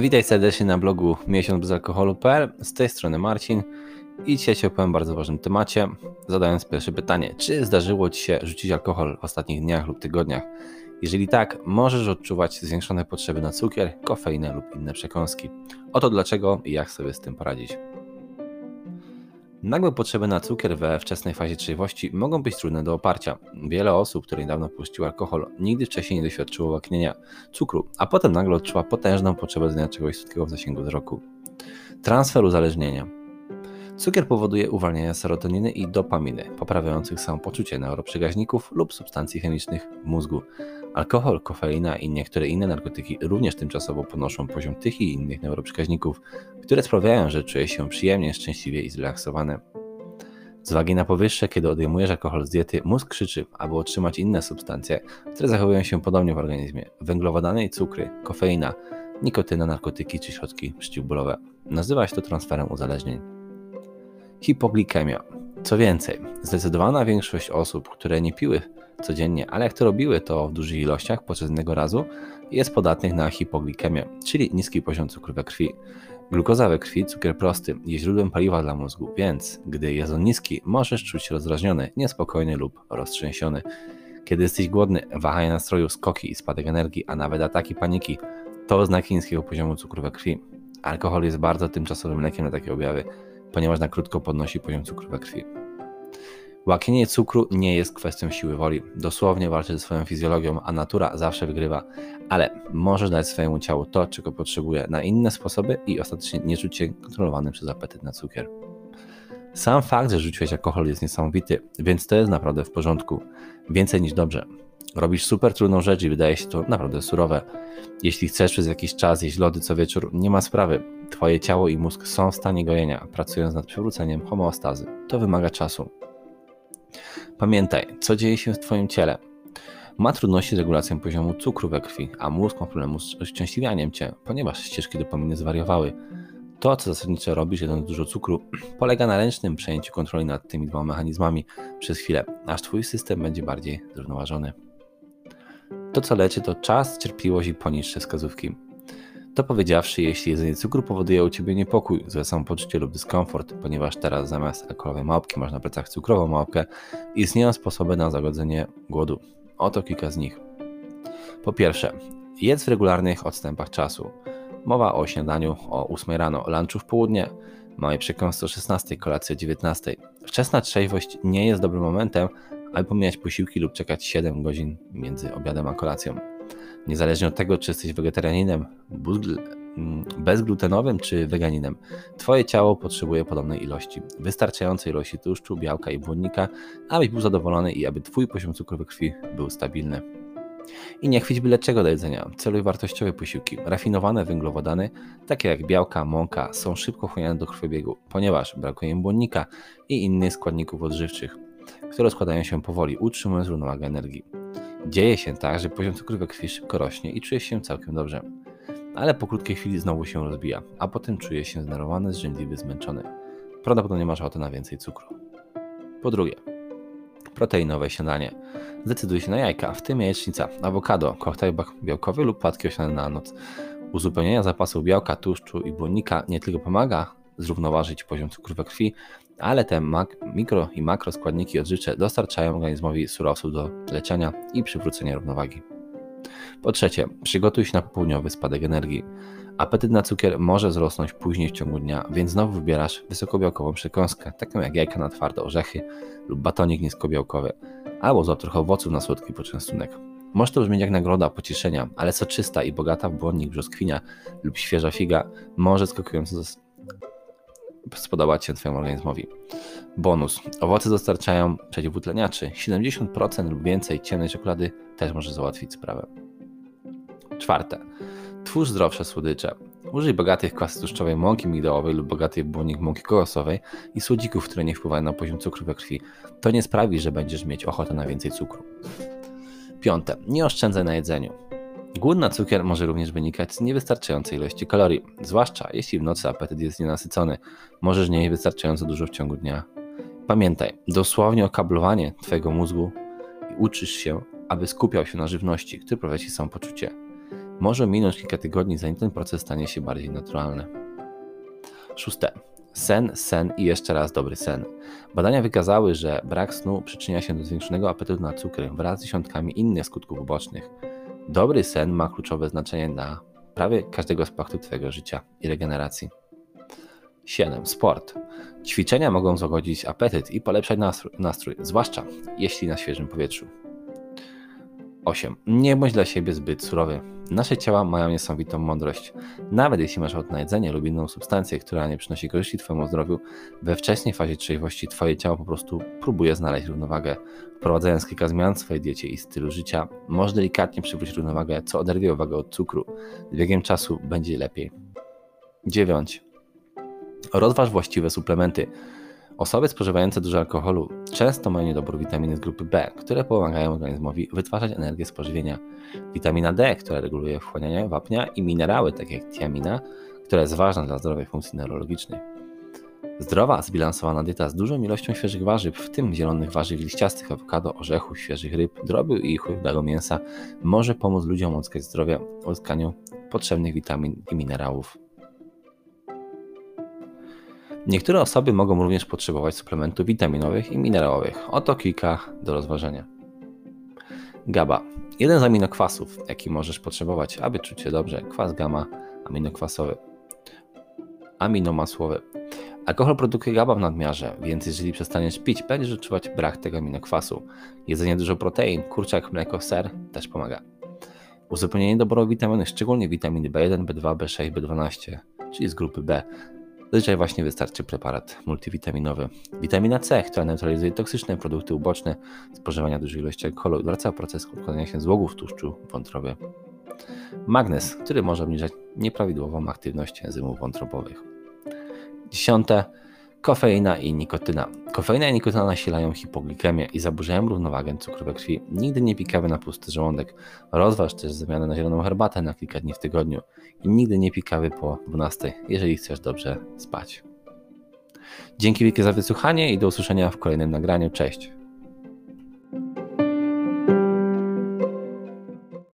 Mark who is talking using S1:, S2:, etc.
S1: Witaj serdecznie na blogu miesiąc bez alkoholu.pl. Z tej strony Marcin i dzisiaj ci opowiem bardzo ważnym temacie, zadając pierwsze pytanie. Czy zdarzyło Ci się rzucić alkohol w ostatnich dniach lub tygodniach? Jeżeli tak, możesz odczuwać zwiększone potrzeby na cukier, kofeinę lub inne przekąski. Oto dlaczego i jak sobie z tym poradzić. Nagłe potrzeby na cukier we wczesnej fazie trzeźwości mogą być trudne do oparcia. Wiele osób, które niedawno puściły alkohol, nigdy wcześniej nie doświadczyło łaknienia cukru, a potem nagle odczuwa potężną potrzebę znania czegoś słodkiego w zasięgu wzroku. Transfer uzależnienia. Cukier powoduje uwalnianie serotoniny i dopaminy, poprawiających samopoczucie neuroprzekaźników lub substancji chemicznych w mózgu. Alkohol, kofeina i niektóre inne narkotyki również tymczasowo podnoszą poziom tych i innych neuroprzekaźników, które sprawiają, że czuje się przyjemnie, szczęśliwie i zrelaksowany. Z uwagi na powyższe, kiedy odejmujesz alkohol z diety, mózg krzyczy, aby otrzymać inne substancje, które zachowują się podobnie w organizmie. Węglowodany i cukry, kofeina, nikotyna, narkotyki czy środki przeciwbólowe. Nazywa się to transferem uzależnień. Hipoglikemia. Co więcej, zdecydowana większość osób, które nie piły codziennie, ale jak to robiły to w dużych ilościach podczas jednego razu, jest podatnych na hipoglikemię, czyli niski poziom cukru we krwi. Glukoza we krwi, cukier prosty, jest źródłem paliwa dla mózgu, więc gdy jest on niski, możesz czuć się rozdrażniony, niespokojny lub roztrzęsiony. Kiedy jesteś głodny, wahanie nastroju, skoki i spadek energii, a nawet ataki paniki, to oznaki niskiego poziomu cukru we krwi. Alkohol jest bardzo tymczasowym lekiem na takie objawy, ponieważ na krótko podnosi poziom cukru we krwi. Łaknienie cukru nie jest kwestią siły woli. Dosłownie walczy ze swoją fizjologią, a natura zawsze wygrywa. Ale możesz dać swojemu ciału to, czego potrzebuje na inne sposoby i ostatecznie nie czuć się kontrolowany przez apetyt na cukier. Sam fakt, że rzuciłeś alkohol jest niesamowity, więc to jest naprawdę w porządku. Więcej niż dobrze. Robisz super trudną rzecz i wydaje się to naprawdę surowe. Jeśli chcesz przez jakiś czas jeść lody co wieczór, nie ma sprawy. Twoje ciało i mózg są w stanie gojenia, pracując nad przywróceniem homeostazy. To wymaga czasu. Pamiętaj, co dzieje się w Twoim ciele. Ma trudności z regulacją poziomu cukru we krwi, a mózg ma problemu z uszczęśliwianiem Cię, ponieważ ścieżki dopaminy zwariowały. To, co zasadniczo robisz, jedząc dużo cukru, polega na ręcznym przejęciu kontroli nad tymi dwoma mechanizmami przez chwilę, aż Twój system będzie bardziej zrównoważony. To, co leczy, to czas, cierpliwość i poniższe wskazówki. To powiedziawszy, jeśli jedzenie cukru powoduje u Ciebie niepokój, złe samopoczucie lub dyskomfort, ponieważ teraz zamiast alkoholowej małpki masz na plecach cukrową małpkę, istnieją sposoby na zagodzenie głodu. Oto kilka z nich. Po pierwsze, jedz w regularnych odstępach czasu. Mowa o śniadaniu o 8 rano, lunchu w południe, małej przekąsce o 16, kolacji o 19. Wczesna trzeźwość nie jest dobrym momentem, aby pomijać posiłki lub czekać 7 godzin między obiadem a kolacją. Niezależnie od tego, czy jesteś wegetarianinem, mm, bezglutenowym czy weganinem, Twoje ciało potrzebuje podobnej ilości, wystarczającej ilości tłuszczu, białka i błonnika, abyś był zadowolony i aby Twój poziom cukru we krwi był stabilny. I nie chwyć byle czego do jedzenia. Celuj wartościowe posiłki. Rafinowane węglowodany, takie jak białka, mąka, są szybko wchłaniane do krwiobiegu, ponieważ brakuje im błonnika i innych składników odżywczych, które składają się powoli, utrzymując równowagę energii. Dzieje się tak, że poziom cukru we krwi szybko rośnie i czuje się całkiem dobrze. Ale po krótkiej chwili znowu się rozbija, a potem czuje się zdenerwowany, zrzędliwy, zmęczony. Prawdopodobnie masz ochotę na więcej cukru. Po drugie, proteinowe śniadanie. Zdecyduj się na jajka, w tym jajecznica, awokado, koktajl białkowy lub płatki owsiane na noc. Uzupełnienie zapasów białka, tłuszczu i błonnika nie tylko pomaga zrównoważyć poziom cukru we krwi, ale te mikro i makroskładniki odżywcze dostarczają organizmowi surowców do leczenia i przywrócenia równowagi. Po trzecie, przygotuj się na popołudniowy spadek energii. Apetyt na cukier może wzrosnąć później w ciągu dnia, więc znowu wybierasz wysokobiałkową przekąskę, taką jak jajka na twarde orzechy lub batonik niskobiałkowy, albo złap trochę owoców na słodki poczęstunek. Może to brzmieć jak nagroda pocieszenia, ale soczysta i bogata w błonnik brzoskwinia lub świeża figa może skakująco spodobać się Twojemu organizmowi. Bonus. Owoce dostarczają przeciwutleniaczy. 70% lub więcej ciemnej czekolady też może załatwić sprawę. Czwarte. Twórz zdrowsze słodycze. Użyj bogatych kwas tłuszczowej mąki migdałowej lub bogatej błonnik mąki kokosowej i słodzików, które nie wpływają na poziom cukru we krwi. To nie sprawi, że będziesz mieć ochotę na więcej cukru. Piąte. Nie oszczędzaj na jedzeniu. Głód na cukier może również wynikać z niewystarczającej ilości kalorii, zwłaszcza jeśli w nocy apetyt jest nienasycony. Możesz nie wystarczająco dużo w ciągu dnia. Pamiętaj, dosłownie okablowanie Twojego mózgu i uczysz się, aby skupiał się na żywności, które prowadzi samopoczucie. Może minąć kilka tygodni, zanim ten proces stanie się bardziej naturalny. Szóste. Sen, sen i jeszcze raz dobry sen. Badania wykazały, że brak snu przyczynia się do zwiększonego apetytu na cukry wraz z dziesiątkami innych skutków ubocznych. Dobry sen ma kluczowe znaczenie dla prawie każdego aspektu Twojego życia i regeneracji. 7. Sport. Ćwiczenia mogą złagodzić apetyt i polepszać nastrój, nastrój, zwłaszcza jeśli na świeżym powietrzu. 8. Nie bądź dla siebie zbyt surowy. Nasze ciała mają niesamowitą mądrość. Nawet jeśli masz ochotę na jedzenie lub inną substancję, która nie przynosi korzyści Twojemu zdrowiu, we wczesnej fazie trzeźwości Twoje ciało po prostu próbuje znaleźć równowagę. Wprowadzając kilka zmian w swojej diecie i stylu życia, może delikatnie przywrócić równowagę, co oderwie uwagę od cukru. Z biegiem czasu będzie lepiej. 9. Rozważ właściwe suplementy. Osoby spożywające dużo alkoholu często mają niedobór witaminy z grupy B, które pomagają organizmowi wytwarzać energię z pożywienia. Witamina D, która reguluje wchłanianie wapnia i minerały, takie jak tiamina, która jest ważna dla zdrowej funkcji neurologicznej. Zdrowa, zbilansowana dieta z dużą ilością świeżych warzyw, w tym zielonych warzyw liściastych, awokado, orzechów, świeżych ryb, drobiu i chłodnego mięsa, może pomóc ludziom odzyskać zdrowie uzyskaniu potrzebnych witamin i minerałów. Niektóre osoby mogą również potrzebować suplementów witaminowych i minerałowych. Oto kilka do rozważenia. GABA. Jeden z aminokwasów, jaki możesz potrzebować, aby czuć się dobrze. Kwas gamma aminokwasowy. Aminomasłowy. Alkohol produkuje GABA w nadmiarze, więc jeżeli przestaniesz pić, będziesz odczuwać brak tego aminokwasu. Jedzenie dużo protein, kurczak, mleko, ser też pomaga. Uzupełnienie doboru witaminy, szczególnie witaminy B1, B2, B6, B12, czyli z grupy B, Zazwyczaj właśnie wystarczy preparat multivitaminowy. Witamina C, która neutralizuje toksyczne produkty uboczne spożywania dużej ilości alkoholu, odwraca proces odkładania się złogów tłuszczu w wątrobie. Magnez, który może obniżać nieprawidłową aktywność enzymów wątrobowych. Dziesiąte, kofeina i nikotyna. Kofeina i nikotyna nasilają hipoglikemię i zaburzają równowagę cukru we krwi. Nigdy nie pij kawy na pusty żołądek. Rozważ też zamianę na zieloną herbatę na kilka dni w tygodniu. I nigdy nie pij kawy po 12, jeżeli chcesz dobrze spać. Dzięki wielkie za wysłuchanie i do usłyszenia w kolejnym nagraniu. Cześć!